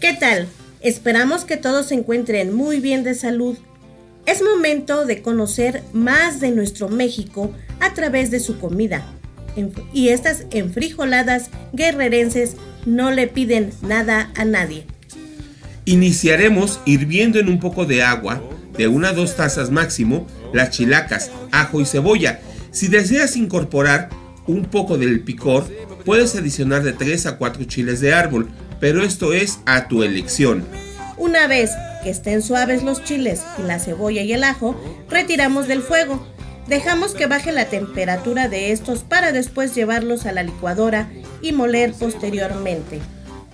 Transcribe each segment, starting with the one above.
¿Qué tal? Esperamos que todos se encuentren muy bien de salud. Es momento de conocer más de nuestro México a través de su comida. Y estas enfrijoladas guerrerenses no le piden nada a nadie. Iniciaremos hirviendo en un poco de agua, de una a dos tazas máximo, las chilacas, ajo y cebolla. Si deseas incorporar un poco del picor, puedes adicionar de 3 a 4 chiles de árbol, pero esto es a tu elección. Una vez que estén suaves los chiles y la cebolla y el ajo, retiramos del fuego. Dejamos que baje la temperatura de estos para después llevarlos a la licuadora y moler posteriormente.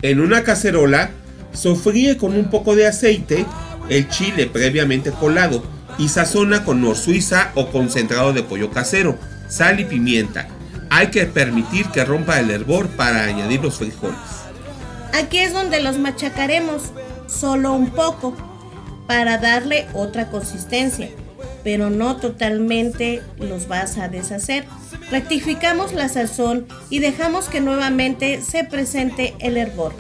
En una cacerola, sofríe con un poco de aceite el chile previamente colado y sazona con nor suiza o concentrado de pollo casero, sal y pimienta. Hay que permitir que rompa el hervor para añadir los frijoles. Aquí es donde los machacaremos, solo un poco, para darle otra consistencia, pero no totalmente los vas a deshacer. Rectificamos la sazón y dejamos que nuevamente se presente el hervor.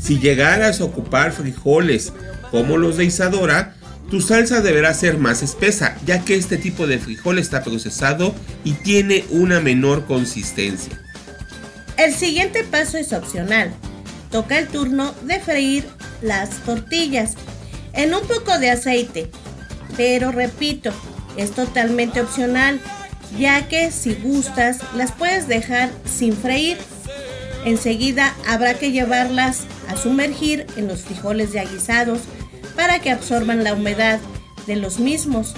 Si llegaras a ocupar frijoles como los de Isadora, tu salsa deberá ser más espesa, ya que este tipo de frijol está procesado y tiene una menor consistencia. El siguiente paso es opcional. Toca el turno de freír las tortillas en un poco de aceite. Pero repito, es totalmente opcional, ya que si gustas las puedes dejar sin freír. Enseguida habrá que llevarlas a sumergir en los frijoles ya guisados para que absorban la humedad de los mismos.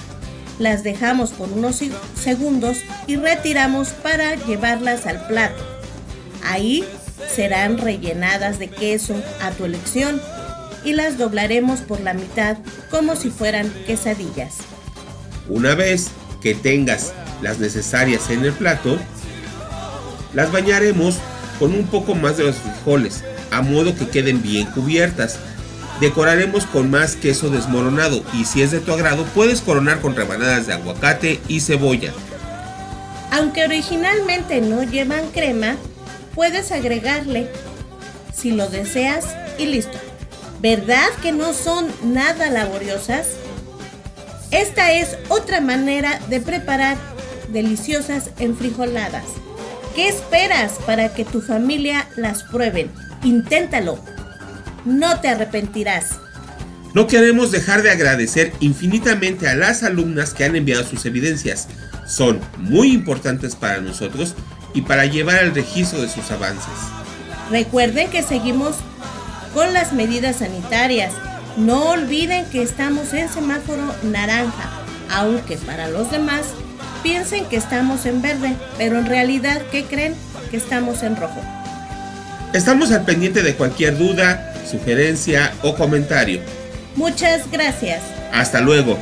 Las dejamos por unos segundos y retiramos para llevarlas al plato. Ahí serán rellenadas de queso a tu elección y las doblaremos por la mitad como si fueran quesadillas. Una vez que tengas las necesarias en el plato, las bañaremos con un poco más de los frijoles, a modo que queden bien cubiertas. Decoraremos con más queso desmoronado y si es de tu agrado puedes coronar con rebanadas de aguacate y cebolla. Aunque originalmente no llevan crema, puedes agregarle si lo deseas y listo. ¿Verdad que no son nada laboriosas? Esta es otra manera de preparar deliciosas enfrijoladas. ¿Qué esperas para que tu familia las prueben? Inténtalo. No te arrepentirás. No queremos dejar de agradecer infinitamente a las alumnas que han enviado sus evidencias. Son muy importantes para nosotros y para llevar el registro de sus avances. Recuerden que seguimos con las medidas sanitarias. No olviden que estamos en semáforo naranja, aunque para los demás piensen que estamos en verde, pero en realidad, ¿qué creen? Que estamos en rojo. Estamos al pendiente de cualquier duda, sugerencia o comentario. Muchas gracias. Hasta luego.